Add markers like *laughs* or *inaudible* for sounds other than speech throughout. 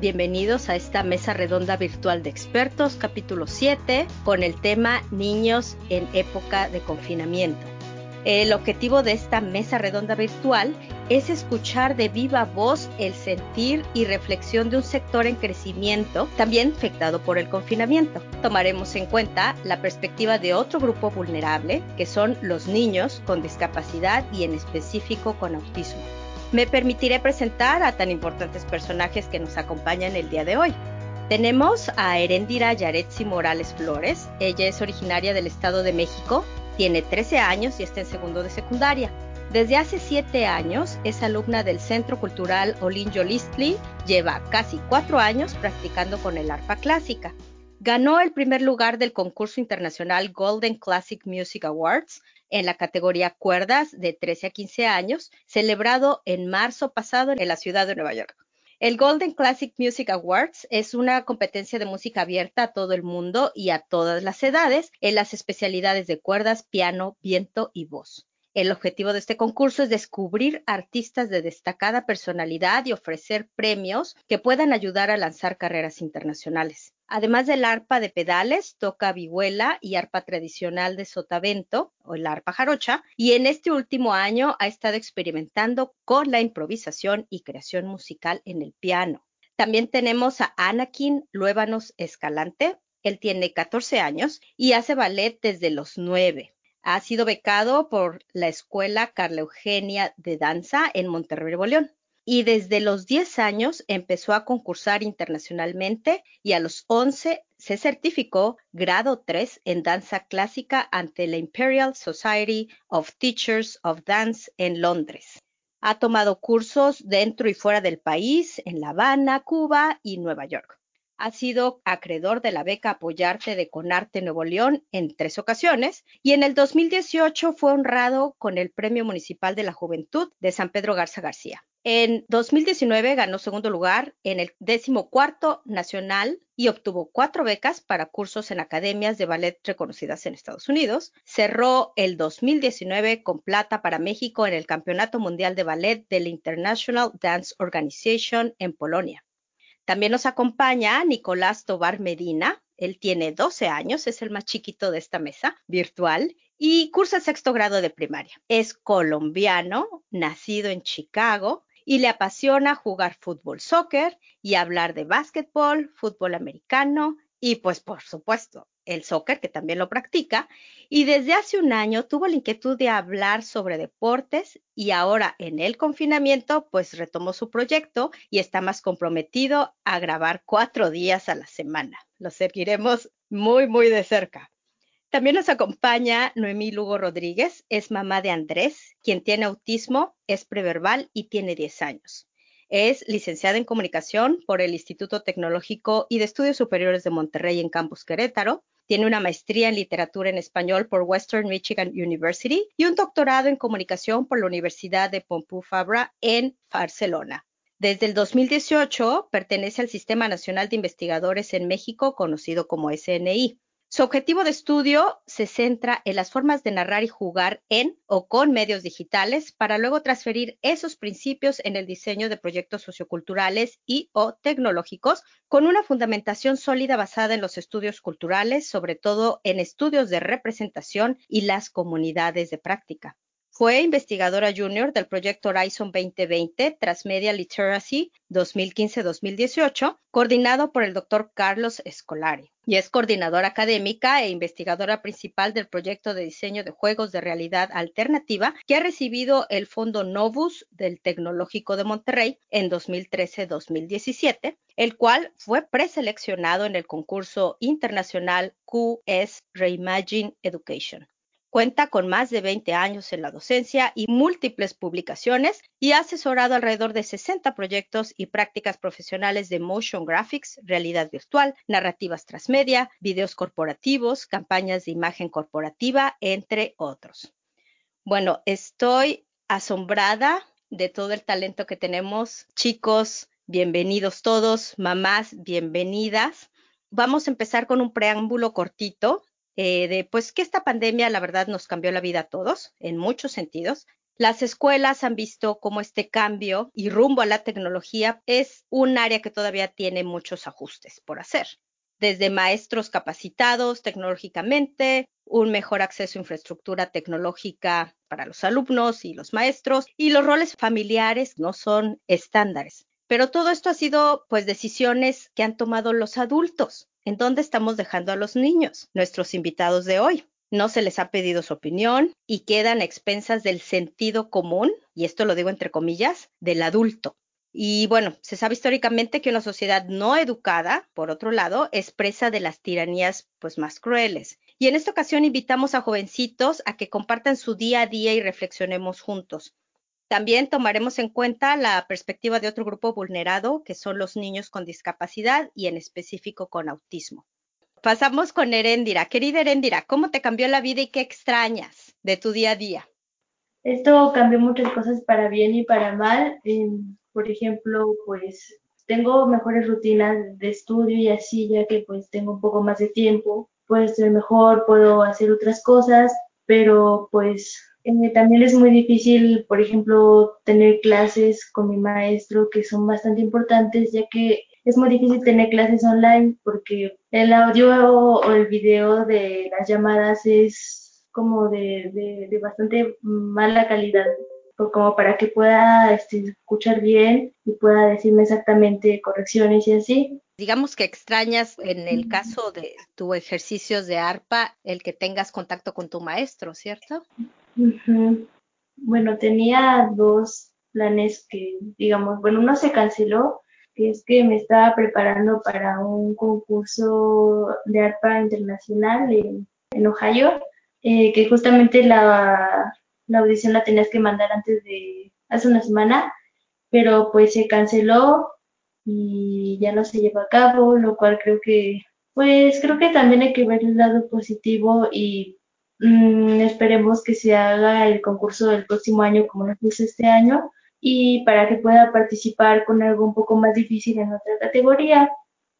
Bienvenidos a esta mesa redonda virtual de expertos, capítulo 7, con el tema Niños en época de confinamiento. El objetivo de esta mesa redonda virtual es escuchar de viva voz el sentir y reflexión de un sector en crecimiento, también afectado por el confinamiento. Tomaremos en cuenta la perspectiva de otro grupo vulnerable, que son los niños con discapacidad y en específico con autismo. Me permitiré presentar a tan importantes personajes que nos acompañan el día de hoy. Tenemos a Erendira Yaretsi Morales Flores. Ella es originaria del Estado de México, tiene 13 años y está en segundo de secundaria. Desde hace 7 años es alumna del Centro Cultural Olin Yolistli, lleva casi 4 años practicando con el arpa clásica. Ganó el primer lugar del concurso internacional Golden Classic Music Awards en la categoría cuerdas de 13 a 15 años, celebrado en marzo pasado en la ciudad de Nueva York. El Golden Classic Music Awards es una competencia de música abierta a todo el mundo y a todas las edades en las especialidades de cuerdas, piano, viento y voz. El objetivo de este concurso es descubrir artistas de destacada personalidad y ofrecer premios que puedan ayudar a lanzar carreras internacionales. Además del arpa de pedales, toca vihuela y arpa tradicional de sotavento o el arpa jarocha, y en este último año ha estado experimentando con la improvisación y creación musical en el piano. También tenemos a Anakin Luébanos Escalante. Él tiene 14 años y hace ballet desde los 9. Ha sido becado por la Escuela Carla Eugenia de Danza en Monterrey, Nuevo y desde los 10 años empezó a concursar internacionalmente y a los 11 se certificó grado 3 en danza clásica ante la Imperial Society of Teachers of Dance en Londres. Ha tomado cursos dentro y fuera del país, en La Habana, Cuba y Nueva York. Ha sido acreedor de la beca Apoyarte de Conarte Nuevo León en tres ocasiones y en el 2018 fue honrado con el Premio Municipal de la Juventud de San Pedro Garza García. En 2019 ganó segundo lugar en el decimocuarto nacional y obtuvo cuatro becas para cursos en academias de ballet reconocidas en Estados Unidos. Cerró el 2019 con plata para México en el Campeonato Mundial de Ballet de la International Dance Organization en Polonia. También nos acompaña Nicolás Tobar Medina. Él tiene 12 años, es el más chiquito de esta mesa virtual y cursa sexto grado de primaria. Es colombiano, nacido en Chicago, y le apasiona jugar fútbol, soccer y hablar de básquetbol, fútbol americano y pues por supuesto el soccer que también lo practica y desde hace un año tuvo la inquietud de hablar sobre deportes y ahora en el confinamiento pues retomó su proyecto y está más comprometido a grabar cuatro días a la semana. Lo seguiremos muy muy de cerca. También nos acompaña Noemí Lugo Rodríguez, es mamá de Andrés, quien tiene autismo, es preverbal y tiene 10 años. Es licenciada en comunicación por el Instituto Tecnológico y de Estudios Superiores de Monterrey en Campus Querétaro. Tiene una maestría en literatura en español por Western Michigan University y un doctorado en comunicación por la Universidad de Pompeu Fabra en Barcelona. Desde el 2018 pertenece al Sistema Nacional de Investigadores en México, conocido como SNI. Su objetivo de estudio se centra en las formas de narrar y jugar en o con medios digitales para luego transferir esos principios en el diseño de proyectos socioculturales y o tecnológicos con una fundamentación sólida basada en los estudios culturales, sobre todo en estudios de representación y las comunidades de práctica. Fue investigadora junior del proyecto Horizon 2020 Transmedia Literacy 2015-2018, coordinado por el doctor Carlos Escolari, y es coordinadora académica e investigadora principal del proyecto de diseño de juegos de realidad alternativa que ha recibido el Fondo Novus del Tecnológico de Monterrey en 2013-2017, el cual fue preseleccionado en el concurso internacional QS Reimagine Education. Cuenta con más de 20 años en la docencia y múltiples publicaciones y ha asesorado alrededor de 60 proyectos y prácticas profesionales de motion graphics, realidad virtual, narrativas transmedia, videos corporativos, campañas de imagen corporativa, entre otros. Bueno, estoy asombrada de todo el talento que tenemos. Chicos, bienvenidos todos. Mamás, bienvenidas. Vamos a empezar con un preámbulo cortito eh, de pues que esta pandemia la verdad nos cambió la vida a todos en muchos sentidos. Las escuelas han visto cómo este cambio y rumbo a la tecnología es un área que todavía tiene muchos ajustes por hacer desde maestros capacitados tecnológicamente, un mejor acceso a infraestructura tecnológica para los alumnos y los maestros, y los roles familiares no son estándares. Pero todo esto ha sido pues decisiones que han tomado los adultos. ¿En dónde estamos dejando a los niños, nuestros invitados de hoy? No se les ha pedido su opinión y quedan expensas del sentido común, y esto lo digo entre comillas, del adulto. Y bueno, se sabe históricamente que una sociedad no educada, por otro lado, es presa de las tiranías pues más crueles. Y en esta ocasión invitamos a jovencitos a que compartan su día a día y reflexionemos juntos. También tomaremos en cuenta la perspectiva de otro grupo vulnerado, que son los niños con discapacidad y en específico con autismo. Pasamos con Erendira. Querida Erendira, ¿cómo te cambió la vida y qué extrañas de tu día a día? Esto cambió muchas cosas para bien y para mal. Por ejemplo, pues tengo mejores rutinas de estudio y así, ya que pues tengo un poco más de tiempo, puedo mejor, puedo hacer otras cosas, pero pues eh, también es muy difícil, por ejemplo, tener clases con mi maestro que son bastante importantes, ya que es muy difícil tener clases online porque el audio o el video de las llamadas es como de, de bastante mala calidad como para que pueda este, escuchar bien y pueda decirme exactamente correcciones y así. Digamos que extrañas en el caso de tu ejercicios de arpa el que tengas contacto con tu maestro, ¿cierto? Bueno, tenía dos planes que, digamos, bueno, uno se canceló, que es que me estaba preparando para un concurso de arpa internacional en, Ohio, eh, que justamente la, la audición la tenías que mandar antes de, hace una semana, pero pues se canceló y ya no se lleva a cabo, lo cual creo que, pues creo que también hay que ver el lado positivo y mm, esperemos que se haga el concurso del próximo año como lo puse este año y para que pueda participar con algo un poco más difícil en otra categoría.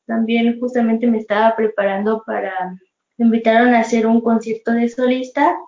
También justamente me estaba preparando para, me invitaron a hacer un concierto de solista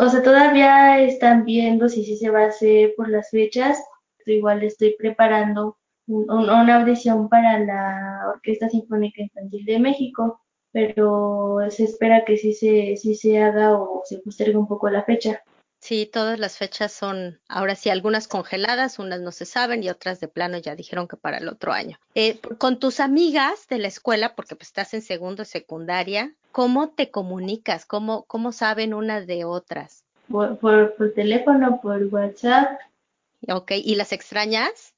o sea, todavía están viendo si sí se va a hacer por las fechas. Igual estoy preparando una audición para la Orquesta Sinfónica Infantil de México, pero se espera que sí se, sí se haga o se postergue un poco la fecha. Sí, todas las fechas son, ahora sí, algunas congeladas, unas no se saben y otras de plano ya dijeron que para el otro año. Eh, con tus amigas de la escuela, porque pues estás en segundo secundaria, ¿Cómo te comunicas? ¿Cómo, cómo saben unas de otras? Por, por, teléfono, por WhatsApp. Ok, ¿y las extrañas?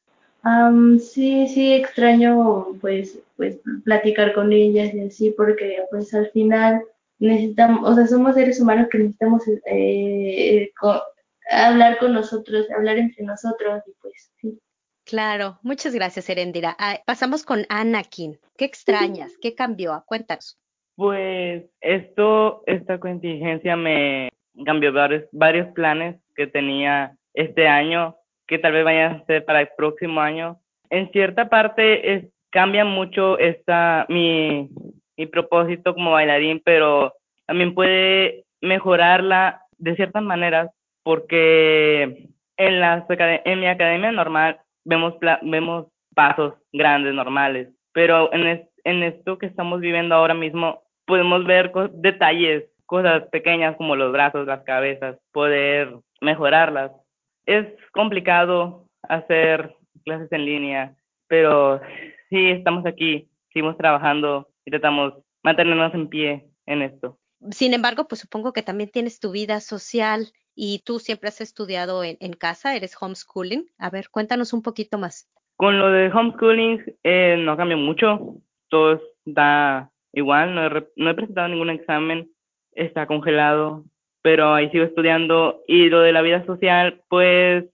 sí, sí, extraño pues, pues platicar con ellas y así, porque pues al final necesitamos, o sea, somos seres humanos que necesitamos eh, hablar con nosotros, hablar entre nosotros y pues sí. Claro, muchas gracias, Erendira. Ah, pasamos con Anakin. ¿Qué extrañas? ¿Qué cambió? Cuéntanos. Pues esto, esta contingencia me cambió varios, varios planes que tenía este año, que tal vez vayan a ser para el próximo año. En cierta parte es, cambia mucho esta, mi, mi propósito como bailarín, pero también puede mejorarla de ciertas maneras porque en, la, en mi academia normal vemos, vemos pasos grandes, normales, pero en, en esto que estamos viviendo ahora mismo podemos ver detalles, cosas pequeñas como los brazos, las cabezas, poder mejorarlas. Es complicado hacer clases en línea, pero sí estamos aquí, seguimos trabajando y tratamos mantenernos en pie en esto. Sin embargo, pues supongo que también tienes tu vida social y tú siempre has estudiado en, en casa, eres homeschooling. A ver, cuéntanos un poquito más. Con lo de homeschooling eh, no cambia mucho, todo está igual, no he, no he presentado ningún examen, está congelado, pero ahí sigo estudiando. Y lo de la vida social, pues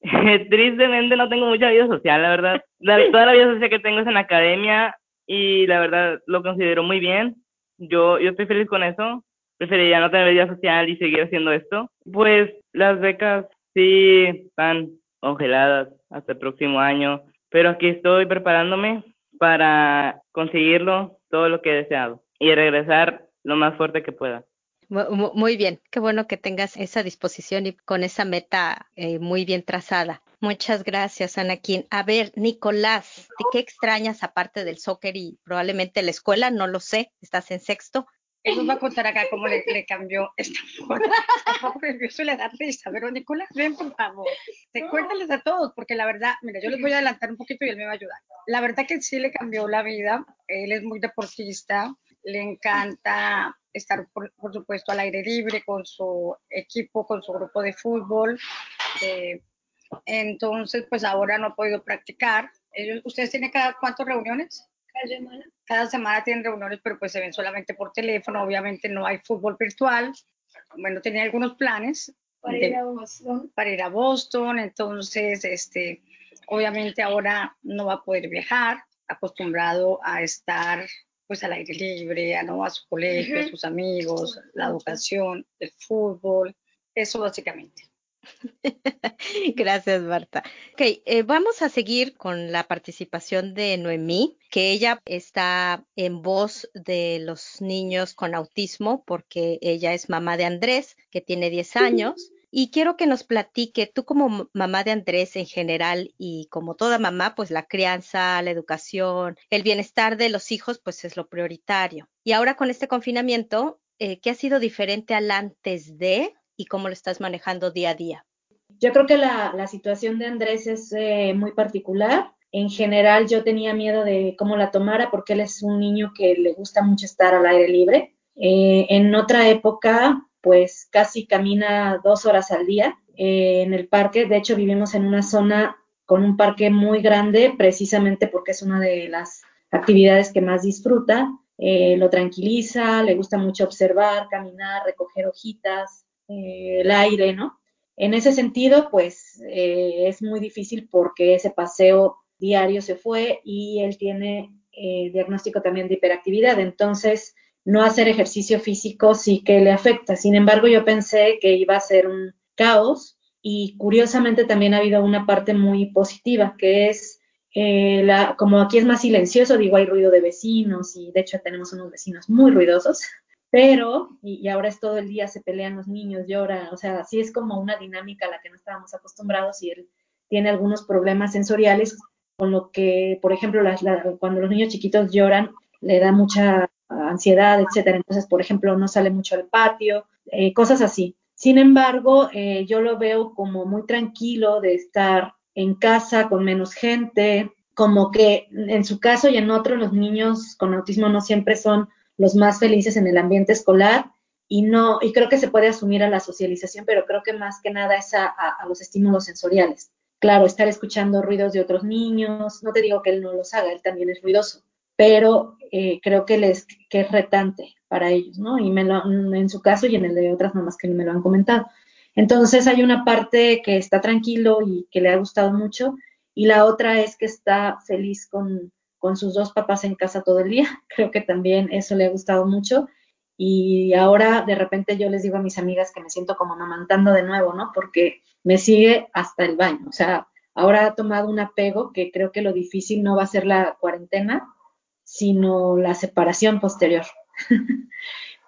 *laughs* tristemente no tengo mucha vida social, la verdad. toda la vida social que tengo es en la academia y la verdad lo considero muy bien. Yo, yo estoy feliz con eso. Preferiría no tener vida social y seguir haciendo esto. Pues las becas sí están congeladas hasta el próximo año, pero aquí estoy preparándome para conseguirlo todo lo que he deseado y regresar lo más fuerte que pueda. Muy bien, qué bueno que tengas esa disposición y con esa meta eh, muy bien trazada. Muchas gracias, Anakin. A ver, Nicolás, ¿de qué extrañas aparte del soccer y probablemente la escuela? No lo sé, estás en sexto. Él nos va a contar acá cómo le, cambió esta moda. Yo le da risa, pero Nicolás, ven por favor. Te cuéntales a todos, porque la verdad, mira, yo les voy a adelantar un poquito y él me va a ayudar. La verdad que sí le cambió la vida. Él es muy deportista, le encanta estar, por, supuesto, al aire libre con su equipo, con su grupo de fútbol. entonces, pues ahora no ha podido practicar. Ellos, ¿Ustedes tienen cada cuántas reuniones? Cada semana. Cada semana tienen reuniones, pero pues se ven solamente por teléfono. Obviamente no hay fútbol virtual. Bueno, tenía algunos planes. Para ir a Boston. Para ir a Boston. Entonces, este, obviamente ahora no va a poder viajar, acostumbrado a estar pues al aire libre, a, ¿no? a su colegio, a sus amigos, la educación, el fútbol, eso básicamente. *laughs* Gracias, Marta. Ok, eh, vamos a seguir con la participación de Noemí, que ella está en voz de los niños con autismo, porque ella es mamá de Andrés, que tiene 10 años. Y quiero que nos platique, tú como mamá de Andrés en general y como toda mamá, pues la crianza, la educación, el bienestar de los hijos, pues es lo prioritario. Y ahora con este confinamiento, eh, ¿qué ha sido diferente al antes de y cómo lo estás manejando día a día? Yo creo que la, situación de Andrés es eh, muy particular. En general yo tenía miedo de cómo la tomara porque él es un niño que le gusta mucho estar al aire libre. Eh, en otra época pues casi camina dos horas al día eh, en el parque. De hecho, vivimos en una zona con un parque muy grande, precisamente porque es una de las actividades que más disfruta. Eh, lo tranquiliza, le gusta mucho observar, caminar, recoger hojitas, eh, el aire, ¿no? En ese sentido, pues es muy difícil porque ese paseo diario se fue y él tiene diagnóstico también de hiperactividad. Entonces, no hacer ejercicio físico sí que le afecta. Sin embargo, yo pensé que iba a ser un caos y curiosamente también ha habido una parte muy positiva, que es, eh, la, como aquí es más silencioso, digo, hay ruido de vecinos y de hecho tenemos unos vecinos muy ruidosos, *laughs* pero, y, ahora es todo el día, se pelean los niños, lloran, o sea, sí es como una dinámica a la que no estábamos acostumbrados y él tiene algunos problemas sensoriales, con lo que, por ejemplo, cuando los niños chiquitos lloran, le da mucha ansiedad, etcétera. Entonces, por ejemplo, no sale mucho al patio, eh, cosas así. Sin embargo, eh, yo lo veo como muy tranquilo de estar en casa con menos gente, como que en su caso y en otro los niños con autismo no siempre son los más felices en el ambiente escolar y no y creo que se puede asumir a la socialización, pero creo que más que nada es a los estímulos sensoriales. Claro, estar escuchando ruidos de otros niños, no te digo que él no los haga, él también es ruidoso, pero eh, creo que, les, que es retante para ellos, ¿no? Y en su caso y en el de otras mamás que me lo han comentado. Entonces hay una parte que está tranquilo y que le ha gustado mucho y la otra es que está feliz con, con sus dos papás en casa todo el día. *laughs* Creo que también eso le ha gustado mucho y ahora de repente yo les digo a mis amigas que me siento como mamantando de nuevo, ¿no? Porque me sigue hasta el baño. O sea, ahora ha tomado un apego que creo que lo difícil no va a ser la cuarentena, sino la separación posterior. *laughs*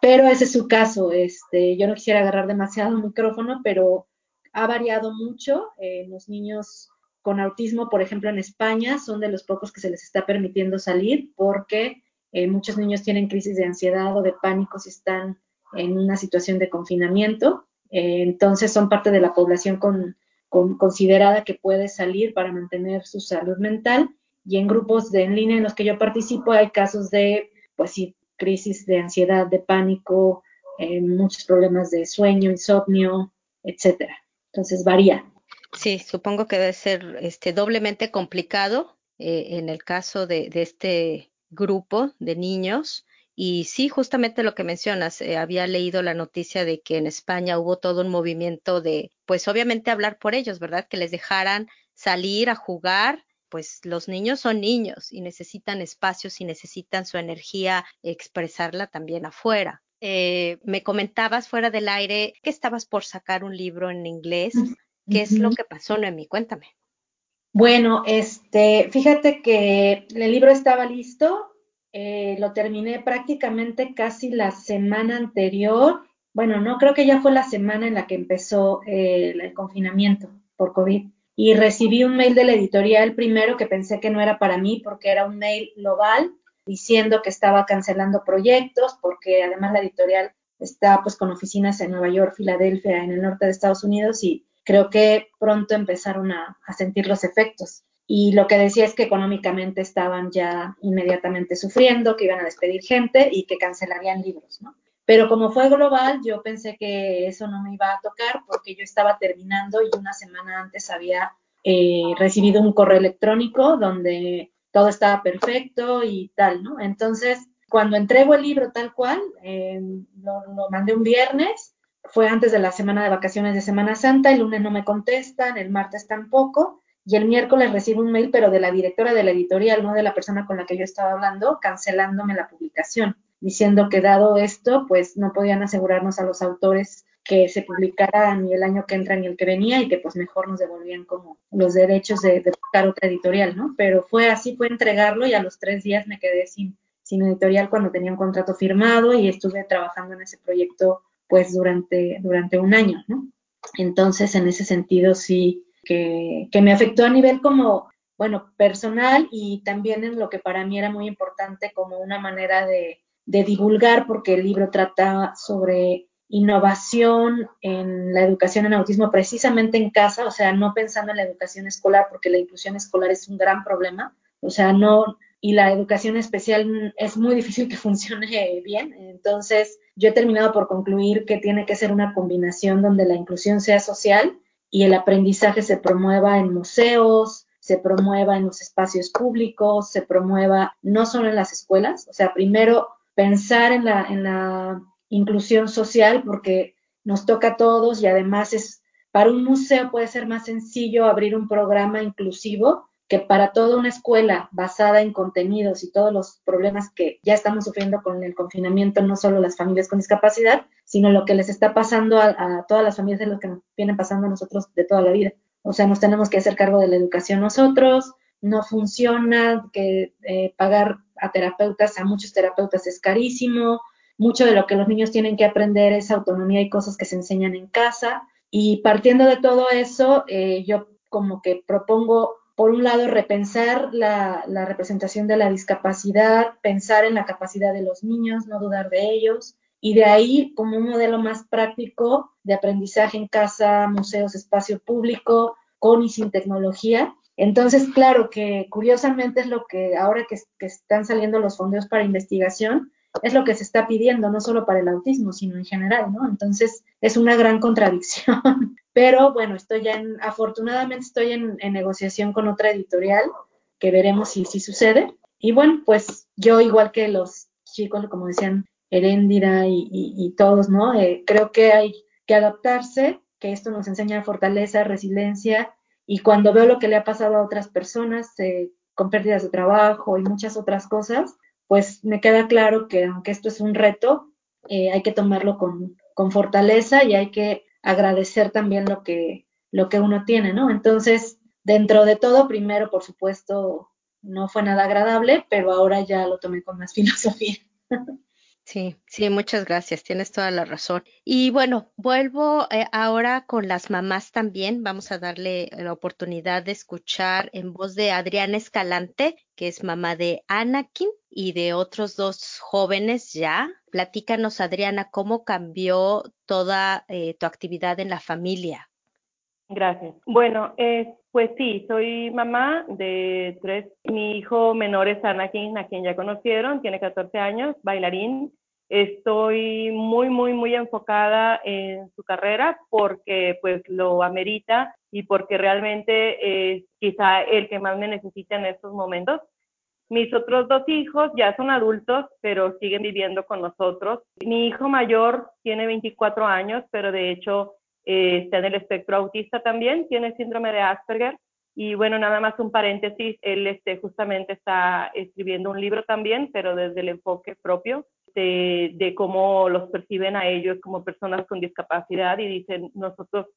pero ese es su caso. Este, yo no quisiera agarrar demasiado el micrófono, pero ha variado mucho. Eh, los niños con autismo, por ejemplo, en España, son de los pocos que se les está permitiendo salir porque eh, muchos niños tienen crisis de ansiedad o de pánico si están en una situación de confinamiento. Eh, entonces son parte de la población con, considerada que puede salir para mantener su salud mental y en grupos de en línea en los que yo participo hay casos de, pues sí, crisis de ansiedad, de pánico, eh, muchos problemas de sueño, insomnio, etcétera. Entonces varía. Sí, supongo que debe ser este, doblemente complicado eh, en el caso de, este grupo de niños. Y sí, justamente lo que mencionas, eh, había leído la noticia de que en España hubo todo un movimiento de, pues obviamente hablar por ellos, ¿verdad? Que les dejaran salir a jugar pues los niños son niños y necesitan espacios y necesitan su energía expresarla también afuera. Eh, me comentabas fuera del aire que estabas por sacar un libro en inglés. ¿Qué es lo que pasó, Noemi? Cuéntame. Bueno, este, fíjate que el libro estaba listo, eh, lo terminé prácticamente casi la semana anterior bueno, no, creo que ya fue la semana en la que empezó eh, el confinamiento por COVID. Y recibí un mail de la editorial primero que pensé que no era para mí porque era un mail global diciendo que estaba cancelando proyectos porque además la editorial está pues con oficinas en Nueva York, Filadelfia, en el norte de Estados Unidos y creo que pronto empezaron a, a sentir los efectos. Y lo que decía es que económicamente estaban ya inmediatamente sufriendo, que iban a despedir gente y que cancelarían libros, ¿no? Pero como fue global, yo pensé que eso no me iba a tocar porque yo estaba terminando y una semana antes había eh, recibido un correo electrónico donde todo estaba perfecto y tal, ¿no? Entonces, cuando entrego el libro tal cual, eh, lo, lo, mandé un viernes, fue antes de la semana de vacaciones de Semana Santa, el lunes no me contestan, el martes tampoco, y el miércoles recibo un mail, pero de la directora de la editorial, no de la persona con la que yo estaba hablando, cancelándome la publicación diciendo que dado esto, pues no podían asegurarnos a los autores que se publicara ni el año que entra ni el que venía y que pues mejor nos devolvían como los derechos de, buscar otra editorial, ¿no? Pero fue así, fue entregarlo y a los tres días me quedé sin, sin editorial cuando tenía un contrato firmado y estuve trabajando en ese proyecto pues durante, durante un año, ¿no? Entonces, en ese sentido sí que, que me afectó a nivel como, bueno, personal y también en lo que para mí era muy importante como una manera de, de divulgar, porque el libro trata sobre innovación en la educación en autismo precisamente en casa, o sea, no pensando en la educación escolar, porque la inclusión escolar es un gran problema, o sea, no, y la educación especial es muy difícil que *laughs* funcione bien. Entonces, yo he terminado por concluir que tiene que ser una combinación donde la inclusión sea social y el aprendizaje se promueva en museos, se promueva en los espacios públicos, se promueva no solo en las escuelas, o sea, primero pensar en la, en la inclusión social porque nos toca a todos y además es para un museo puede ser más sencillo abrir un programa inclusivo que para toda una escuela basada en contenidos y todos los problemas que ya estamos sufriendo con el confinamiento, no solo las familias con discapacidad, sino lo que les está pasando a, todas las familias de lo que nos vienen pasando a nosotros de toda la vida. O sea, nos tenemos que hacer cargo de la educación nosotros, no funciona, que eh, pagar a terapeutas, a muchos terapeutas es carísimo, mucho de lo que los niños tienen que aprender es autonomía y cosas que se enseñan en casa. Y partiendo de todo eso, eh, yo como que propongo, por un lado, repensar la, la, representación de la discapacidad, pensar en la capacidad de los niños, no dudar de ellos, y de ahí como un modelo más práctico de aprendizaje en casa, museos, espacio público, con y sin tecnología, entonces, claro que curiosamente es lo que ahora que, están saliendo los fondos para investigación, es lo que se está pidiendo, no solo para el autismo, sino en general, ¿no? Entonces, es una gran contradicción. *laughs* Pero bueno, estoy ya en, afortunadamente estoy en, negociación con otra editorial, que veremos si, si sucede. Y bueno, pues yo, igual que los chicos, como decían Heréndira y, todos, ¿no? Eh, creo que hay que adaptarse, que esto nos enseña fortaleza, resiliencia y cuando veo lo que le ha pasado a otras personas eh, con pérdidas de trabajo y muchas otras cosas, pues me queda claro que aunque esto es un reto, eh, hay que tomarlo con, con, fortaleza y hay que agradecer también lo que, lo que uno tiene, ¿no? Entonces, dentro de todo, primero, por supuesto, no fue nada agradable, pero ahora ya lo tomé con más *laughs* filosofía. Sí, sí, muchas gracias, tienes toda la razón. Y bueno, vuelvo eh, ahora con las mamás también. Vamos a darle la oportunidad de escuchar en voz de Adriana Escalante, que es mamá de Anakin y de otros dos jóvenes ya. Platícanos, Adriana, cómo cambió toda eh, tu actividad en la familia. Gracias. Bueno, eh, pues sí, soy mamá de tres. Mi hijo menor es Anakin, a quien ya conocieron, tiene 14 años, bailarín. Estoy muy, muy, muy enfocada en su carrera porque pues lo amerita y porque realmente es quizá el que más me necesita en estos momentos. Mis otros dos hijos ya son adultos, pero siguen viviendo con nosotros. Mi hijo mayor tiene 24 años, pero de hecho eh, está en el espectro autista también, tiene síndrome de Asperger. Y bueno, nada más un paréntesis, él este, justamente está escribiendo un libro también, pero desde el enfoque propio de, de, cómo los perciben a ellos como personas con discapacidad y dicen, nosotros,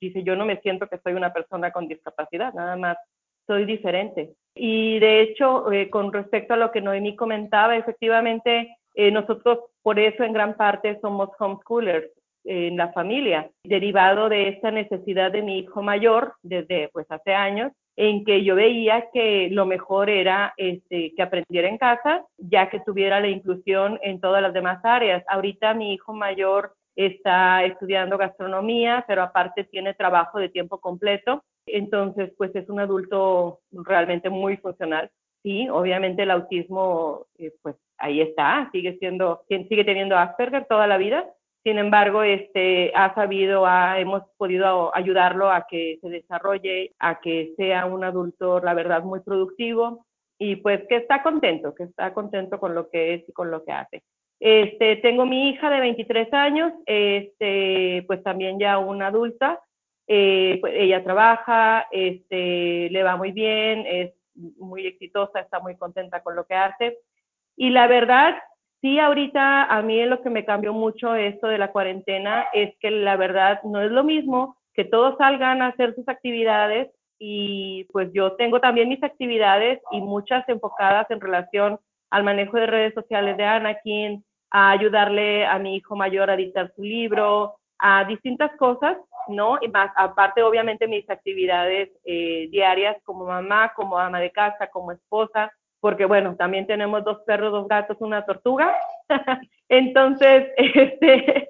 dice, yo no me siento que soy una persona con discapacidad, nada más soy diferente. Y de hecho, eh, con respecto a lo que Noemí comentaba, efectivamente, eh, nosotros por eso en gran parte somos homeschoolers, en la familia, derivado de esta necesidad de mi hijo mayor desde pues hace años, en que yo veía que lo mejor era este, que aprendiera en casa, ya que tuviera la inclusión en todas las demás áreas. Ahorita mi hijo mayor está estudiando gastronomía, pero aparte tiene trabajo de tiempo completo, entonces pues es un adulto realmente muy funcional. Sí, obviamente el autismo eh, pues ahí está, sigue siendo, sigue teniendo Asperger toda la vida, sin embargo, este, ha sabido, hemos podido ayudarlo a que se desarrolle, a que sea un adulto, la verdad, muy productivo y pues que está contento, que está contento con lo que es y con lo que hace. Este, tengo mi hija de 23 años, este, pues también ya una adulta, eh, pues ella trabaja, este, le va muy bien, es muy exitosa, está muy contenta con lo que hace. Y la verdad, Sí, ahorita a mí lo que me cambió mucho esto de la cuarentena es que la verdad no es lo mismo que todos salgan a hacer sus actividades y pues yo tengo también mis actividades y muchas enfocadas en relación al manejo de redes sociales de Anakin, a ayudarle a mi hijo mayor a dictar su libro, a distintas cosas, ¿no? Y más, aparte obviamente mis actividades eh, diarias como mamá, como ama de casa, como esposa, porque bueno, también tenemos dos perros, dos gatos, una tortuga. *laughs* Entonces, *laughs* este,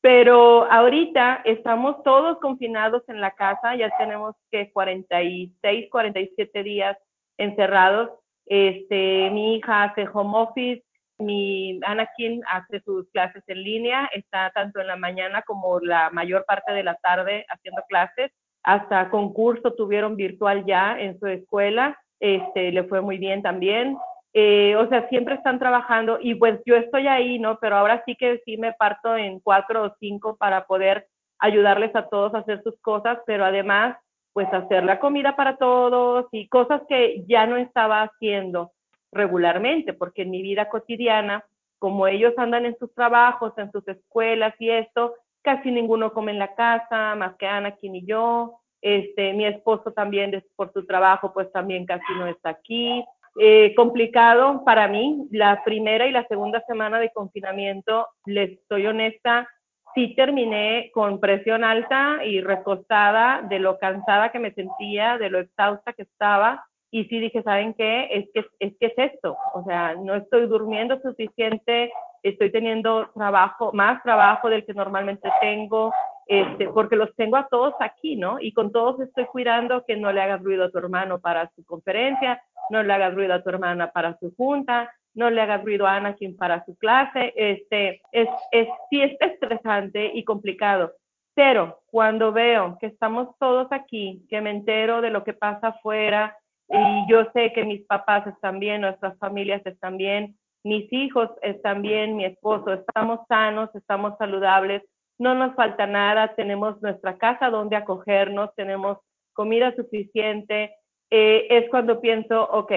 pero ahorita estamos todos confinados en la casa, ya tenemos que 46, 47 días encerrados. Este, mi hija hace home office, mi Anakin hace sus clases en línea, está tanto en la mañana como la mayor parte de la tarde haciendo clases. Hasta concurso tuvieron virtual ya en su escuela este, le fue muy bien también. Eh, o sea, siempre están trabajando y pues yo estoy ahí, ¿no? Pero ahora sí que sí me parto en cuatro o cinco para poder ayudarles a todos a hacer sus cosas, pero además, pues hacer la comida para todos y cosas que ya no estaba haciendo regularmente, porque en mi vida cotidiana, como ellos andan en sus trabajos, en sus escuelas y esto, casi ninguno come en la casa, más que Ana, quien y yo. Este, mi esposo también por su trabajo, pues también casi no está aquí. Eh, complicado para mí, la primera y la segunda semana de confinamiento, les estoy honesta, sí terminé con presión alta y recostada de lo cansada que me sentía, de lo exhausta que estaba. Y sí dije, ¿saben qué? Es que es, que es esto. O sea, no estoy durmiendo suficiente, estoy teniendo trabajo, más trabajo del que normalmente tengo, este, porque los tengo a todos aquí, ¿no? Y con todos estoy cuidando que no le hagas ruido a tu hermano para su conferencia, no le hagas ruido a tu hermana para su junta, no le hagas ruido a Anakin para su clase. Este, es, es, sí es estresante y complicado, pero cuando veo que estamos todos aquí, que me entero de lo que pasa afuera y yo sé que mis papás están bien, nuestras familias están bien, mis hijos están bien, mi esposo, estamos sanos, estamos saludables, no nos falta nada, tenemos nuestra casa donde acogernos, tenemos comida suficiente, eh, es cuando pienso, ok,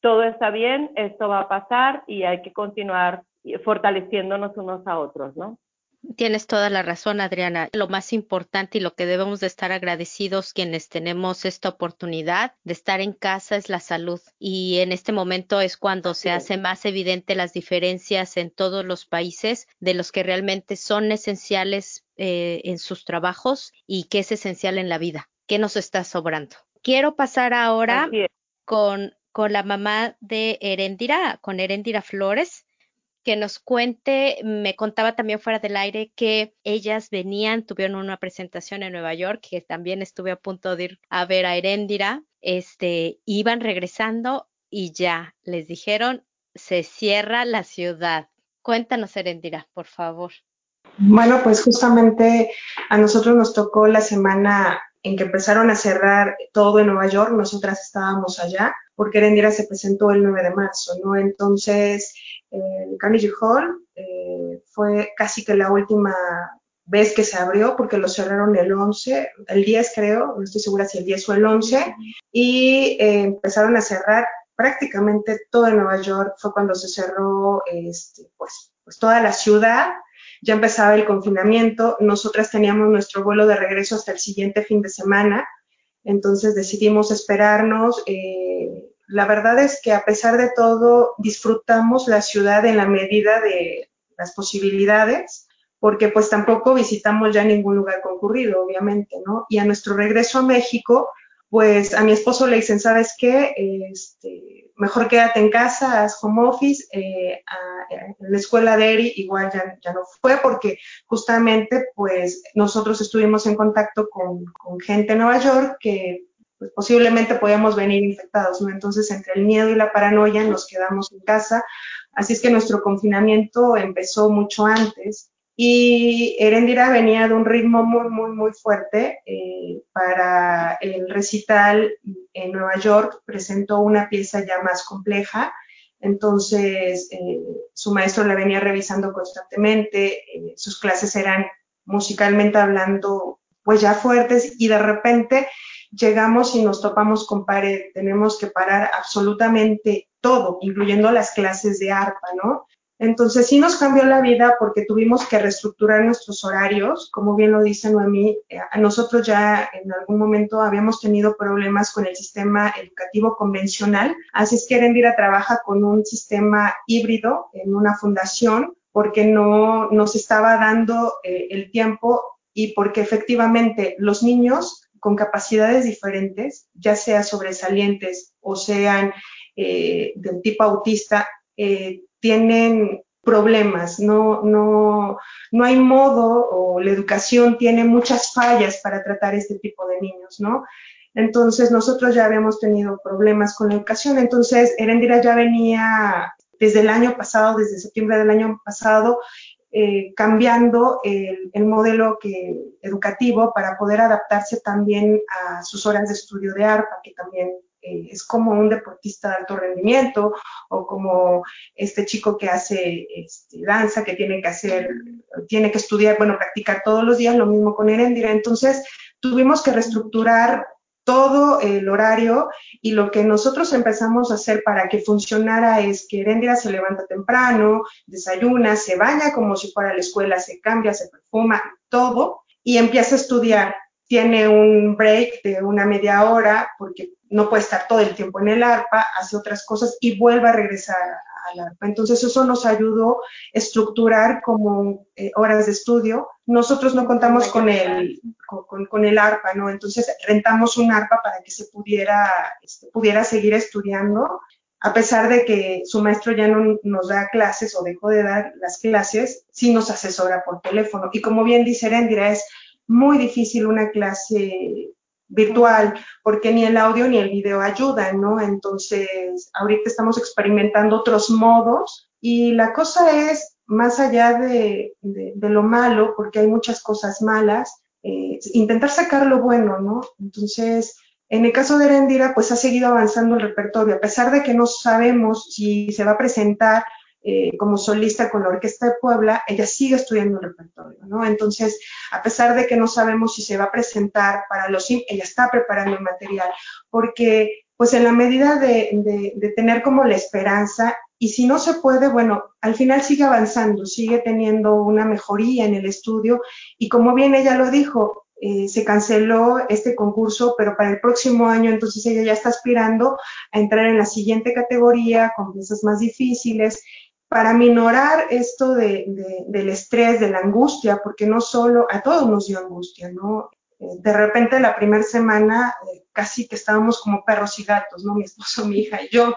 todo está bien, esto va a pasar y hay que continuar fortaleciéndonos unos a otros, ¿no? Tienes toda la razón, Adriana. Lo más importante y lo que debemos de estar agradecidos quienes tenemos esta oportunidad de estar en casa es la salud. Y en este momento es cuando se hace más evidente las diferencias en todos los países de los que realmente son esenciales eh, en sus trabajos y que es esencial en la vida. ¿Qué nos está sobrando? Quiero pasar ahora con, con la mamá de Erendira, con Erendira Flores que nos cuente, me contaba también fuera del aire que ellas venían, tuvieron una presentación en Nueva York, que también estuve a punto de ir a ver a Heréndira, este, iban regresando y ya les dijeron, se cierra la ciudad. Cuéntanos, Heréndira, por favor. Bueno, pues justamente a nosotros nos tocó la semana en que empezaron a cerrar todo en Nueva York, nosotras estábamos allá, porque Erendira se presentó el 9 de marzo, ¿no? Entonces, el Carnegie Hall eh, fue casi que la última vez que se abrió porque lo cerraron el 11, el 10 creo, no estoy segura si el 10 o el 11, y eh, empezaron a cerrar prácticamente todo Nueva York, fue cuando se cerró este, pues, pues toda la ciudad, ya empezaba el confinamiento, nosotras teníamos nuestro vuelo de regreso hasta el siguiente fin de semana, entonces decidimos esperarnos. Eh, la verdad es que a pesar de todo disfrutamos la ciudad en la medida de las posibilidades, porque pues tampoco visitamos ya ningún lugar concurrido, obviamente, ¿no? Y a nuestro regreso a México, pues a mi esposo le dicen, ¿sabes qué? Este, mejor quédate en casa, haz home office. Eh, en la escuela de Eri igual ya, ya, no fue porque justamente pues nosotros estuvimos en contacto con, con gente en Nueva York que pues, posiblemente podíamos venir infectados, ¿no? Entonces entre el miedo y la paranoia nos quedamos en casa. Así es que nuestro confinamiento empezó mucho antes y Erendira venía de un ritmo muy, muy, muy fuerte. Eh, para el recital en Nueva York presentó una pieza ya más compleja. Entonces, eh, su maestro la venía revisando constantemente. Eh, sus clases eran musicalmente hablando, pues ya fuertes y de repente llegamos y nos topamos con pared. Tenemos que parar absolutamente todo, incluyendo las clases de arpa, ¿no? Entonces sí nos cambió la vida porque tuvimos que reestructurar nuestros horarios, como bien lo dice Noemí, eh, nosotros ya en algún momento habíamos tenido problemas con el sistema educativo convencional, así es que Erendira trabaja con un sistema híbrido en una fundación porque no nos estaba dando eh, el tiempo y porque efectivamente los niños con capacidades diferentes, ya sea sobresalientes o sean eh, del tipo autista, tienen problemas, no, no, no hay modo o la educación tiene muchas fallas para tratar este tipo de niños, ¿no? Entonces nosotros ya habíamos tenido problemas con la educación, entonces Erendira ya venía desde el año pasado, desde septiembre del año pasado, eh, cambiando el, el, modelo educativo para poder adaptarse también a sus horas de estudio de ARPA, que también eh, es como un deportista de alto rendimiento o como este chico que hace este, danza, que tiene que hacer, tiene que estudiar, bueno, practicar todos los días, lo mismo con Erendira. Entonces, tuvimos que reestructurar todo el horario y lo que nosotros empezamos a hacer para que funcionara es que Erendira se levanta temprano, desayuna, se baña como si fuera a la escuela, se cambia, se perfuma, todo y empieza a estudiar. Tiene un break de una media hora porque no puede estar todo el tiempo en el arpa, hace otras cosas y vuelve a regresar al arpa. Entonces eso nos ayudó a estructurar como eh, horas de estudio. Nosotros no contamos con el, con, con, el arpa, ¿no? Entonces rentamos un arpa para que se pudiera, este, pudiera seguir estudiando. A pesar de que su maestro ya no nos da clases o dejó de dar las clases, sí nos asesora por teléfono. Y como bien dice Erendira, es muy difícil una clase virtual, porque ni el audio ni el video ayudan, ¿no? Entonces, ahorita estamos experimentando otros modos y la cosa es, más allá de, de, lo malo, porque hay muchas cosas malas, eh, intentar sacar lo bueno, ¿no? Entonces, en el caso de Erendira, pues ha seguido avanzando el repertorio, a pesar de que no sabemos si se va a presentar eh, como solista con la Orquesta de Puebla, ella sigue estudiando el repertorio, ¿no? Entonces, a pesar de que no sabemos si se va a presentar para los SIM, ella está preparando el material, porque pues en la medida de, de, de tener como la esperanza, y si no se puede, bueno, al final sigue avanzando, sigue teniendo una mejoría en el estudio, y como bien ella lo dijo, eh, se canceló este concurso, pero para el próximo año entonces ella ya está aspirando a entrar en la siguiente categoría con piezas más difíciles para minorar esto de, de, del estrés, de la angustia, porque no solo, a todos nos dio angustia, ¿no? Eh, de repente la primera semana eh, casi que estábamos como perros y gatos, ¿no? Mi esposo, *laughs* mi hija y yo,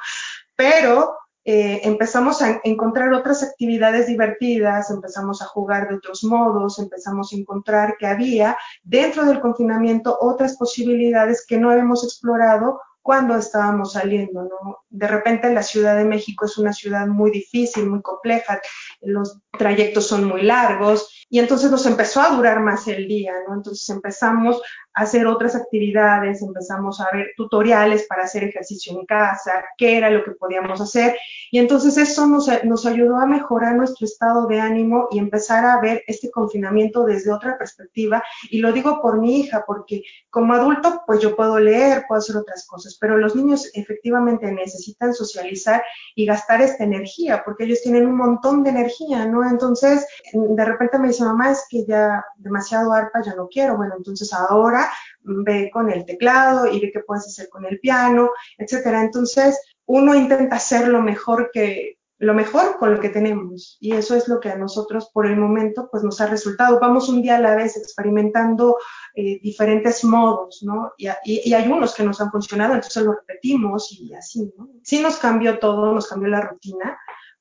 pero eh, empezamos a encontrar otras actividades divertidas, empezamos a jugar de otros modos, empezamos a encontrar que había dentro del confinamiento otras posibilidades que no habíamos explorado cuando estábamos saliendo, ¿no? De repente la Ciudad de México es una ciudad muy difícil, muy compleja, los trayectos son muy largos y entonces nos empezó a durar más el día, ¿no? Entonces empezamos a hacer otras actividades, empezamos a ver tutoriales para hacer ejercicio en casa, qué era lo que podíamos hacer y entonces eso nos, nos ayudó a mejorar nuestro estado de ánimo y empezar a ver este confinamiento desde otra perspectiva y lo digo por mi hija porque como adulto pues yo puedo leer, puedo hacer otras cosas, pero los niños efectivamente necesitan socializar y gastar esta energía porque ellos tienen un montón de energía, ¿no? Entonces de repente me dice mamá es que ya demasiado arpa ya no quiero, bueno entonces ahora ve con el teclado y ve qué puedes hacer con el piano, etcétera. Entonces, uno intenta hacer lo mejor que, lo mejor con lo que tenemos. Y eso es lo que a nosotros por el momento pues nos ha resultado. Vamos un día a la vez experimentando eh, diferentes modos, ¿no? Y, y, hay unos que nos han funcionado, entonces lo repetimos y así, ¿no? Sí nos cambió todo, nos cambió la rutina,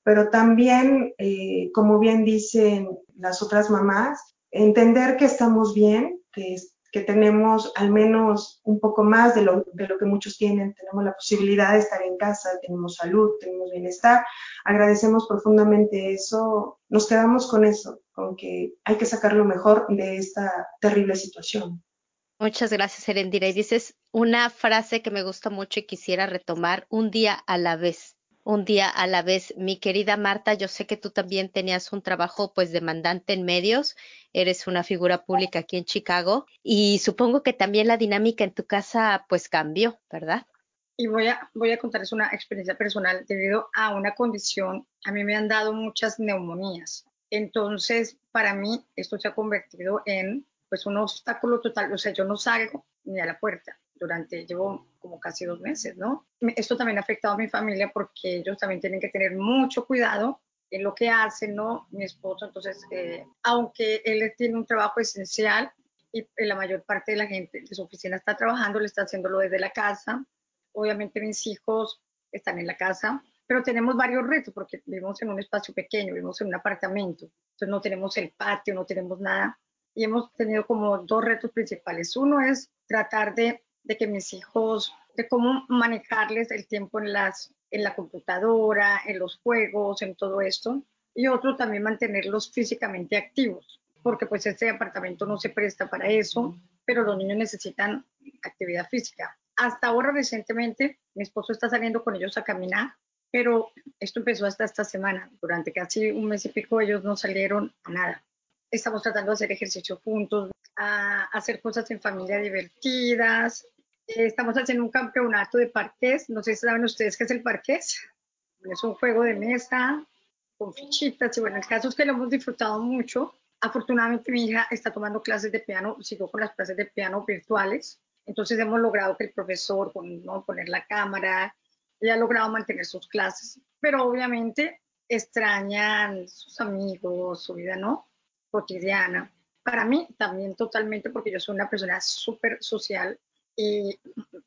pero también, eh, como bien dicen las otras mamás, entender que estamos bien, que que tenemos al menos un poco más de lo, de lo que muchos tienen, tenemos la posibilidad de estar en casa, tenemos salud, tenemos bienestar, agradecemos profundamente eso, nos quedamos con eso, con que hay que sacar lo mejor de esta terrible situación. Muchas gracias, Erendira. Y dices una frase que me gusta mucho y quisiera retomar, un día a la vez un día a la vez. Mi querida Marta, yo sé que tú también tenías un trabajo pues demandante en medios, eres una figura pública aquí en Chicago y supongo que también la dinámica en tu casa pues cambió, ¿verdad? Y voy a, voy a contarles una experiencia personal debido a una condición. A mí me han dado muchas neumonías. Entonces, para mí, esto se ha convertido en pues un obstáculo total. O sea, yo no salgo ni a la puerta durante, llevo como casi dos meses, ¿no? Esto también ha afectado a mi familia porque ellos también tienen que tener mucho cuidado en lo que hacen, ¿no? Mi esposo, entonces, eh, aunque él tiene un trabajo esencial y la mayor parte de la gente de su oficina está trabajando, le está haciéndolo desde la casa. Obviamente mis hijos están en la casa, pero tenemos varios retos porque vivimos en un espacio pequeño, vivimos en un apartamento, entonces no tenemos el patio, no tenemos nada. Y hemos tenido como dos retos principales. Uno es tratar de de que mis hijos, de cómo manejarles el tiempo en, las, en la computadora, en los juegos, en todo esto. Y otro también mantenerlos físicamente activos, porque pues este apartamento no se presta para eso, pero los niños necesitan actividad física. Hasta ahora recientemente mi esposo está saliendo con ellos a caminar, pero esto empezó hasta esta semana. Durante casi un mes y pico ellos no salieron a nada. Estamos tratando de hacer ejercicio juntos, a hacer cosas en familia divertidas, estamos haciendo un campeonato de parques. No sé si saben ustedes qué es el parques. Es un juego de mesa con fichitas y bueno, el caso es que lo hemos disfrutado mucho. Afortunadamente mi hija está tomando clases de piano, sigo con las clases de piano virtuales. Entonces hemos logrado que el profesor, ¿no? poner la cámara, ella ha logrado mantener sus clases, pero obviamente extrañan sus amigos, su vida, ¿no? Cotidiana. Para mí también totalmente, porque yo soy una persona súper social y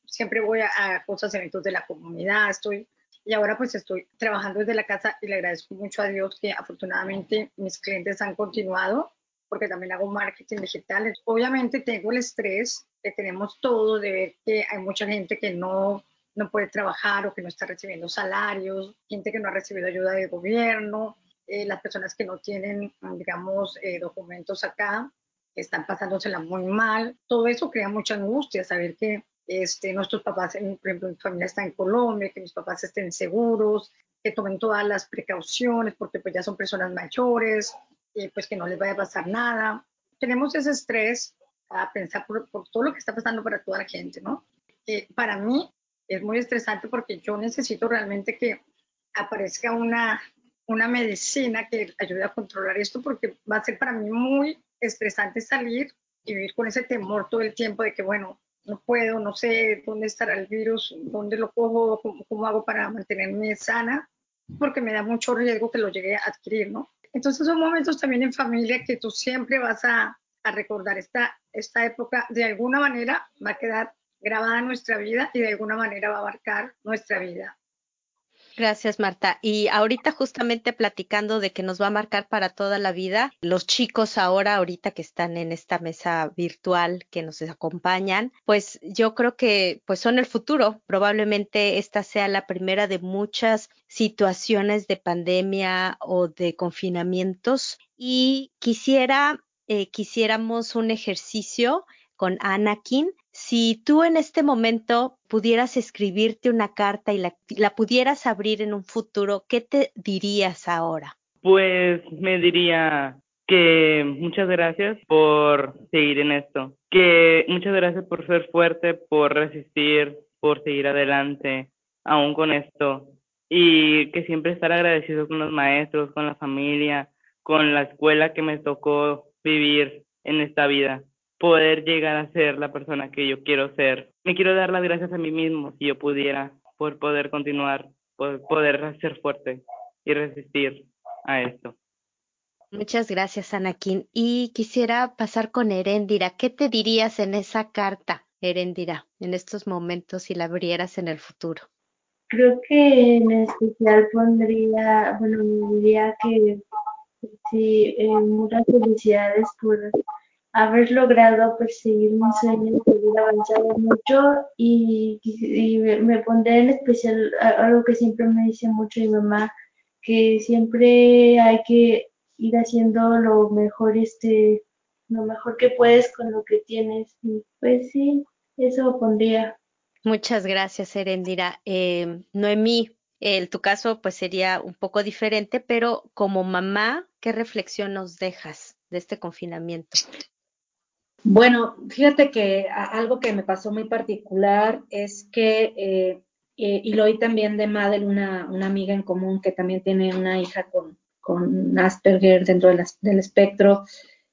siempre voy a, cosas, eventos de la comunidad, estoy, y ahora pues estoy trabajando desde la casa y le agradezco mucho a Dios que afortunadamente mis clientes han continuado, porque también hago marketing digital. Obviamente tengo el estrés que tenemos todo de ver que hay mucha gente que no, no puede trabajar o que no está recibiendo salarios, gente que no ha recibido ayuda del gobierno, eh, las personas que no tienen, digamos, eh, documentos acá están pasándosela muy mal. Todo eso crea mucha angustia, saber que este, nuestros papás, por ejemplo, mi familia está en Colombia, que mis papás estén seguros, que tomen todas las precauciones porque pues ya son personas mayores, y pues que no les vaya a pasar nada. Tenemos ese estrés a pensar por, todo lo que está pasando para toda la gente, ¿no? para mí es muy estresante porque yo necesito realmente que aparezca una, una medicina que ayude a controlar esto porque va a ser para mí muy estresante salir y vivir con ese temor todo el tiempo de que, bueno, no puedo, no sé dónde estará el virus, dónde lo cojo, cómo, hago para mantenerme sana, porque me da mucho riesgo que lo llegue a adquirir, ¿no? Entonces son momentos también en familia que tú siempre vas a, a recordar esta, esta época, de alguna manera va a quedar grabada en nuestra vida y de alguna manera va a abarcar nuestra vida. Gracias, Marta. Y ahorita justamente platicando de que nos va a marcar para toda la vida, los chicos ahora, ahorita que están en esta mesa virtual que nos acompañan, pues yo creo que pues son el futuro. Probablemente esta sea la primera de muchas situaciones de pandemia o de confinamientos. Y quisiera, eh, quisiéramos un ejercicio con Anakin si tú en este momento pudieras escribirte una carta y la, pudieras abrir en un futuro, ¿qué te dirías ahora? Pues me diría que muchas gracias por seguir en esto, que muchas gracias por ser fuerte, por resistir, por seguir adelante, aún con esto, y que siempre estar agradecido con los maestros, con la familia, con la escuela que me tocó vivir en esta vida poder llegar a ser la persona que yo quiero ser. Me quiero dar las gracias a mí mismo si yo pudiera, por poder continuar, por poder ser fuerte. y resistir a esto. Muchas gracias, Anakin. Y quisiera pasar con Erendira. ¿Qué te dirías en esa carta, Erendira, en estos momentos si la abrieras en el futuro? Creo que en especial pondría, bueno, diría que sí, eh, muchas felicidades por haber logrado perseguir mis sueños, haber avanzado mucho y, me pondré en especial algo que siempre me dice mucho mi mamá, que siempre hay que ir haciendo lo mejor, este, lo mejor que puedes con lo que tienes. Y pues sí, eso pondría. Muchas gracias, Erendira. Eh, Noemí, en tu caso pues sería un poco diferente, pero como mamá, ¿qué reflexión nos dejas de este confinamiento? Bueno, fíjate que algo que me pasó muy particular es que, eh, eh, y lo oí también de Madel, una, una, amiga en común que también tiene una hija con, con Asperger dentro del espectro,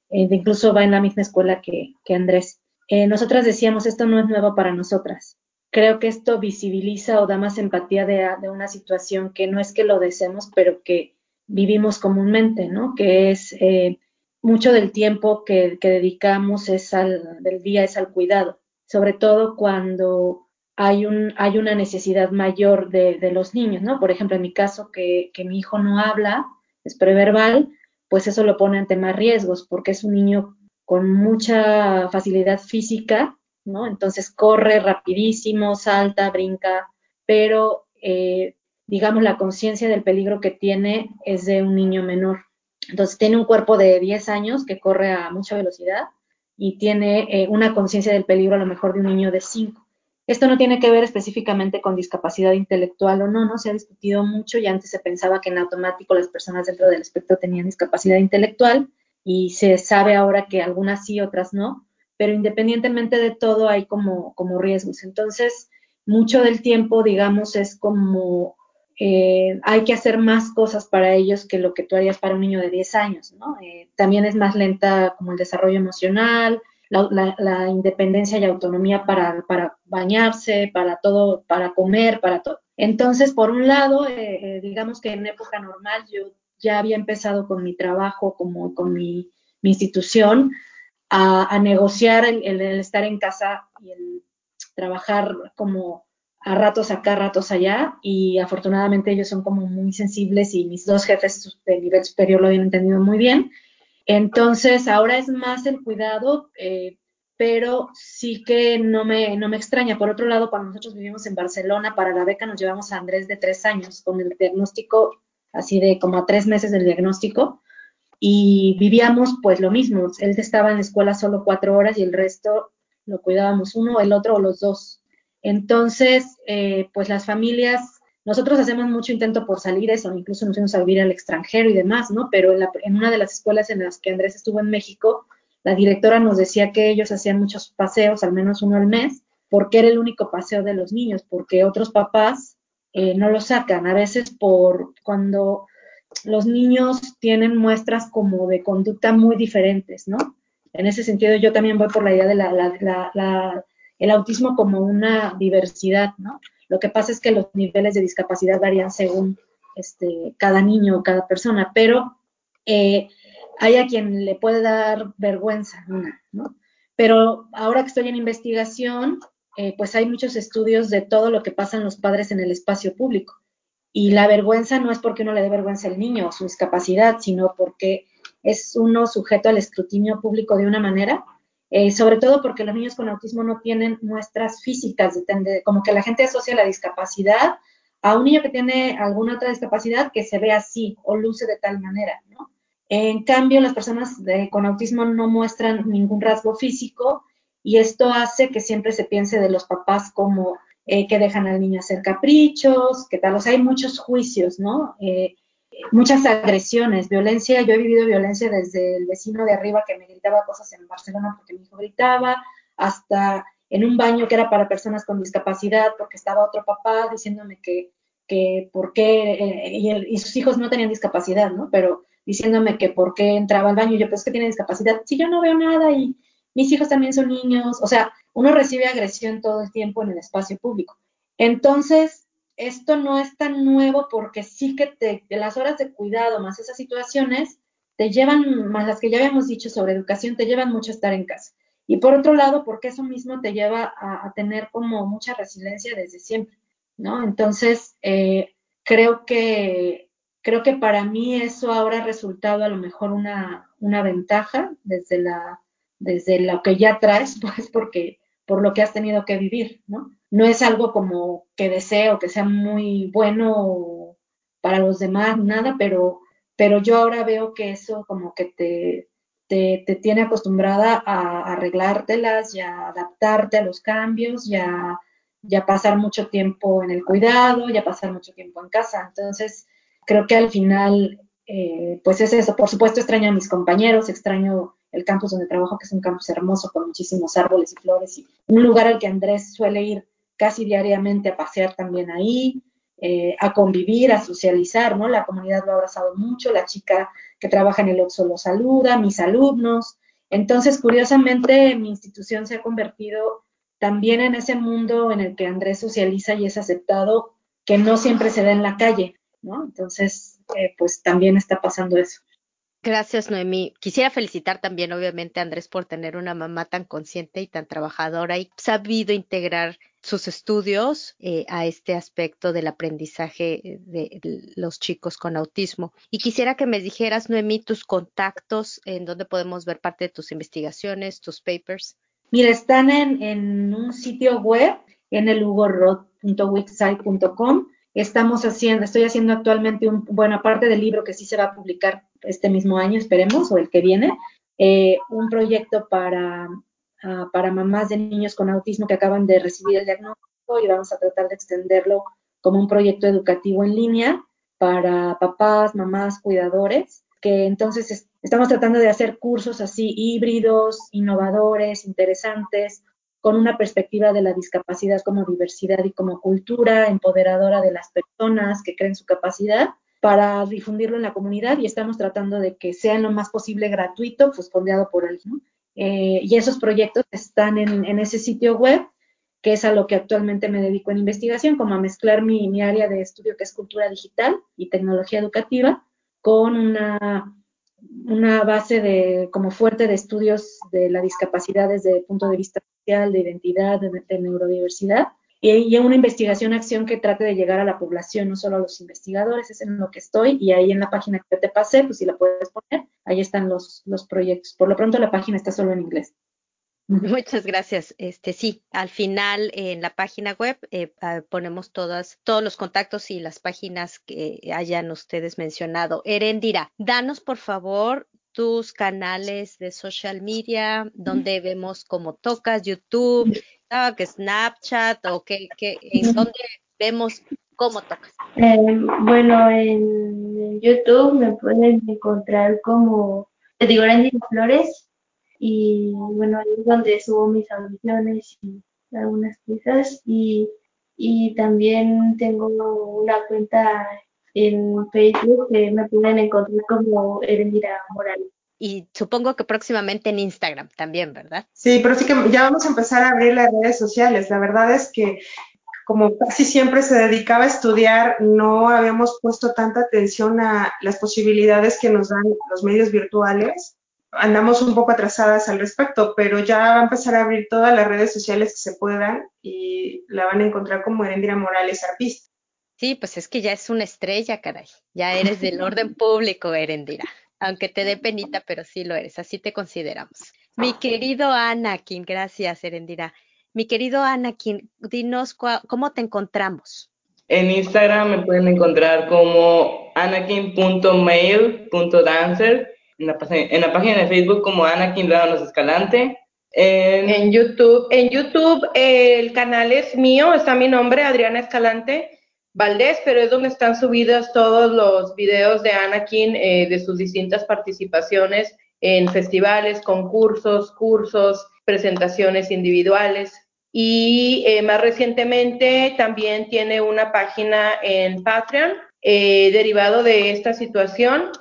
eh, incluso va en la misma escuela que, que Andrés. Eh, nosotras decíamos, esto no es nuevo para nosotras. Creo que esto visibiliza o da más empatía de, de una situación que no es que lo deseemos, pero que vivimos comúnmente, ¿no? Que es eh, mucho del tiempo que, que, dedicamos es al, del día es al cuidado, sobre todo cuando hay, un, hay una necesidad mayor de, los niños, ¿no? Por ejemplo, en mi caso, que, que mi hijo no habla, es preverbal, pues eso lo pone ante más riesgos, porque es un niño con mucha facilidad física, ¿no? Entonces corre rapidísimo, salta, brinca, pero eh, digamos la conciencia del peligro que tiene es de un niño menor. Entonces tiene un cuerpo de 10 años que corre a mucha velocidad y tiene eh, una conciencia del peligro a lo mejor de un niño de 5. Esto no tiene que ver específicamente con discapacidad intelectual o no, no se ha discutido mucho y antes se pensaba que en automático las personas dentro del espectro tenían discapacidad intelectual y se sabe ahora que algunas sí, otras no, pero independientemente de todo hay como, como riesgos. Entonces, mucho del tiempo, digamos, es como eh, hay que hacer más cosas para ellos que lo que tú harías para un niño de 10 años, ¿no? Eh, también es más lenta como el desarrollo emocional, la, independencia y autonomía para, para, bañarse, para todo, para comer, para todo. Entonces, por un lado, eh, eh, digamos que en época normal yo ya había empezado con mi trabajo, como con mi, mi institución, a, a negociar el, el, el, estar en casa y el trabajar como a ratos acá, ratos allá, y afortunadamente ellos son como muy sensibles y mis dos jefes de nivel superior lo habían entendido muy bien entonces, ahora es más el cuidado, eh, pero sí que no me, no me extraña. Por otro lado, cuando nosotros vivimos en Barcelona, para la beca nos llevamos a Andrés de tres años, con el diagnóstico así de como a tres meses del diagnóstico, y vivíamos pues lo mismo. Él estaba en la escuela solo cuatro horas y el resto lo cuidábamos uno, el otro o los dos. Entonces, eh, pues las familias nosotros hacemos mucho intento por salir eso, incluso nos fuimos a vivir al extranjero y demás, ¿no? Pero en, la, en, una de las escuelas en las que Andrés estuvo en México, la directora nos decía que ellos hacían muchos paseos, al menos uno al mes, porque era el único paseo de los niños, porque otros papás eh, no lo sacan, a veces por cuando los niños tienen muestras como de conducta muy diferentes, ¿no? En ese sentido, yo también voy por la idea de la, la, la, el autismo como una diversidad, ¿no? Lo que pasa es que los niveles de discapacidad varían según este, cada niño o cada persona, pero eh, hay a quien le puede dar vergüenza, ¿no? Pero ahora que estoy en investigación, eh, pues hay muchos estudios de todo lo que pasan los padres en el espacio público. Y la vergüenza no es porque uno le dé vergüenza al niño o su discapacidad, sino porque es uno sujeto al escrutinio público de una manera eh, sobre todo porque los niños con autismo no tienen muestras físicas, de, como que la gente asocia la discapacidad a un niño que tiene alguna otra discapacidad que se ve así o luce de tal manera, ¿no? En cambio, las personas con autismo no muestran ningún rasgo físico y esto hace que siempre se piense de los papás como eh, que dejan al niño hacer caprichos, que tal, o sea, hay muchos juicios, ¿no? Eh, muchas agresiones, violencia. Yo he vivido violencia desde el vecino de arriba que me gritaba cosas en Barcelona porque mi hijo gritaba, hasta en un baño que era para personas con discapacidad porque estaba otro papá diciéndome que, que por qué, eh, y, el, y, sus hijos no tenían discapacidad, ¿no? Pero diciéndome que por qué entraba al baño, yo pues que tiene discapacidad, si yo no veo nada y mis hijos también son niños, o sea, uno recibe agresión todo el tiempo en el espacio público. Entonces, esto no es tan nuevo porque sí que te, las horas de cuidado más esas situaciones te llevan, más las que ya habíamos dicho sobre educación, te llevan mucho a estar en casa. Y por otro lado, porque eso mismo te lleva a, tener como mucha resiliencia desde siempre, ¿no? Entonces, eh, creo que creo que para mí eso ahora ha resultado a lo mejor una, una ventaja desde la desde lo que ya traes, *laughs* pues porque por lo que has tenido que vivir, ¿no? No es algo como que deseo que sea muy bueno para los demás, nada, pero, pero yo ahora veo que eso como que te, te, tiene acostumbrada a arreglártelas y a adaptarte a los cambios y a, pasar mucho tiempo en el cuidado y a pasar mucho tiempo en casa. Entonces, creo que al final, eh, pues es eso. Por supuesto, extraño a mis compañeros, extraño el campus donde trabajo, que es un campus hermoso con muchísimos árboles y flores y un lugar al que Andrés suele ir casi diariamente a pasear también ahí. Eh, a convivir, a socializar, ¿no? La comunidad lo ha abrazado mucho, la chica que trabaja en el Oxxo lo saluda, mis alumnos. Entonces, curiosamente, mi institución se ha convertido también en ese mundo en el que Andrés socializa y es aceptado, que no siempre se da en la calle, ¿no? Entonces, eh, pues también está pasando eso. Gracias, Noemí. Quisiera felicitar también, obviamente, a Andrés por tener una mamá tan consciente y tan trabajadora y sabido integrar sus estudios eh, a este aspecto del aprendizaje de los chicos con autismo. Y quisiera que me dijeras, Noemí, tus contactos, en donde podemos ver parte de tus investigaciones, tus papers. Mira, están en, un sitio web, en el ugorod.wixsite.com. Estamos haciendo, estoy haciendo actualmente un, buena parte del libro que sí se va a publicar este mismo año, esperemos, o el que viene, eh, un proyecto para, ah, para mamás de niños con autismo que acaban de recibir el diagnóstico y vamos a tratar de extenderlo como un proyecto educativo en línea para papás, mamás, cuidadores, que entonces estamos tratando de hacer cursos así híbridos, innovadores, interesantes, con una perspectiva de la discapacidad como diversidad y como cultura empoderadora de las personas que creen su capacidad para difundirlo en la comunidad y estamos tratando de que sea lo más posible gratuito, pues fondeado por alguien. Eh, y esos proyectos están en, ese sitio web, que es a lo que actualmente me dedico en investigación, como a mezclar mi, área de estudio que es cultura digital y tecnología educativa con una, una base de, como fuerte de estudios de la discapacidad desde el punto de vista social, de identidad, de, neurodiversidad, y, una investigación, acción que trate de llegar a la población, no solo a los investigadores, es en lo que estoy, y ahí en la página que te pasé, pues si la puedes poner, ahí están los, los proyectos. Por lo pronto la página está solo en inglés. Muchas gracias. Este sí, al final en la página web eh, ah, ponemos todas, todos los contactos y las páginas que hayan ustedes mencionado. Erendira, danos por favor tus canales de social media, donde vemos cómo tocas, YouTube, Snapchat o qué, qué, en dónde vemos cómo tocas. Eh, bueno, en YouTube me pueden encontrar como, te digo, Erendira Flores y bueno, ahí es donde subo mis audiciones y algunas piezas y, y también tengo una cuenta en Facebook que me pueden encontrar como Erendira Morales. Y supongo que próximamente en Instagram también, ¿verdad? Sí, pero sí que ya vamos a empezar a abrir las redes sociales. La verdad es que como casi siempre se dedicaba a estudiar, no habíamos puesto tanta atención a las posibilidades que nos dan los medios virtuales andamos un poco atrasadas al respecto, pero ya va a empezar a abrir todas las redes sociales que se puedan y la van a encontrar como Erendira Morales, artista. Sí, pues es que ya es una estrella, caray. Ya eres del orden público, Erendira. Aunque te dé penita, pero sí lo eres, así te consideramos. Mi querido Anakin, gracias, Erendira. Mi querido Anakin, dinos cómo te encontramos. En Instagram me pueden encontrar como anakin.mail.dancer en la, en la página de Facebook como Anakin Rábanos Escalante. En, YouTube, en YouTube el canal es mío, está mi nombre, Adriana Escalante Valdés, pero es donde están subidos todos los videos de Anakin eh, de sus distintas participaciones en festivales, concursos, cursos, presentaciones individuales. Y eh, más recientemente también tiene una página en Patreon eh, derivado de esta situación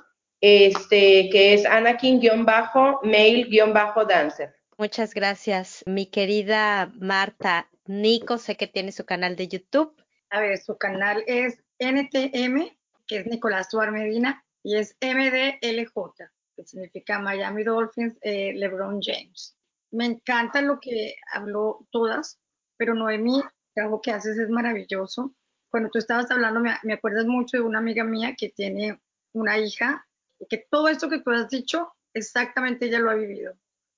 este, que es Anakin-mail-dancer. Muchas gracias, mi querida Marta. Nico, sé que tiene su canal de YouTube. A ver, su canal es NTM, que es Nicolás Tuar Medina, y es MDLJ, que significa Miami Dolphins, eh, LeBron James. Me encanta lo que habló todas, pero Noemi, el trabajo que haces es maravilloso. Cuando tú estabas hablando, me, me acuerdas mucho de una amiga mía que tiene una hija y que todo esto que tú has dicho, exactamente ella lo ha vivido,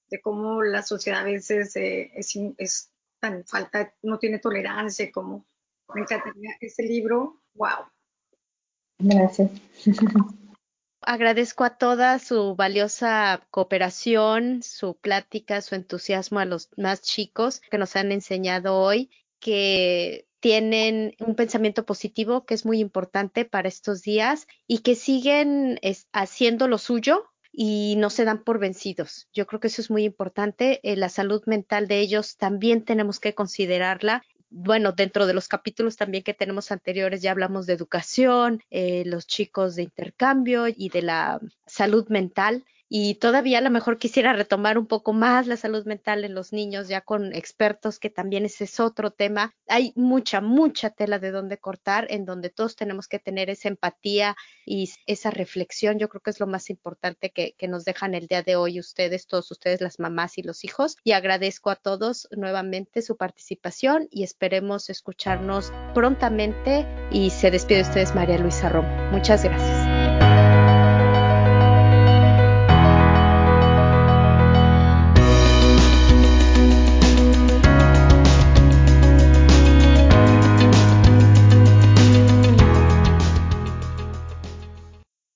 de cómo la sociedad a veces eh, es, es, tan falta, no tiene tolerancia, como me encantaría ese libro, wow. Gracias. *laughs* Agradezco a toda su valiosa cooperación, su plática, su entusiasmo a los más chicos que nos han enseñado hoy, que tienen un pensamiento positivo que es muy importante para estos días y que siguen haciendo lo suyo y no se dan por vencidos. Yo creo que eso es muy importante. Eh, la salud mental de ellos también tenemos que considerarla bueno, dentro de los capítulos también que tenemos anteriores ya hablamos de educación, eh, los chicos de intercambio y de la salud mental y todavía a lo mejor quisiera retomar un poco más la salud mental en los niños, ya con expertos, que también ese es otro tema. Hay mucha, mucha tela de donde cortar, en donde todos tenemos que tener esa empatía y esa reflexión. Yo creo que es lo más importante que, nos dejan el día de hoy ustedes, todos ustedes, las mamás y los hijos. Y agradezco a todos nuevamente su participación y esperemos escucharnos prontamente. Y se despide de ustedes María Luisa Romo. Muchas gracias.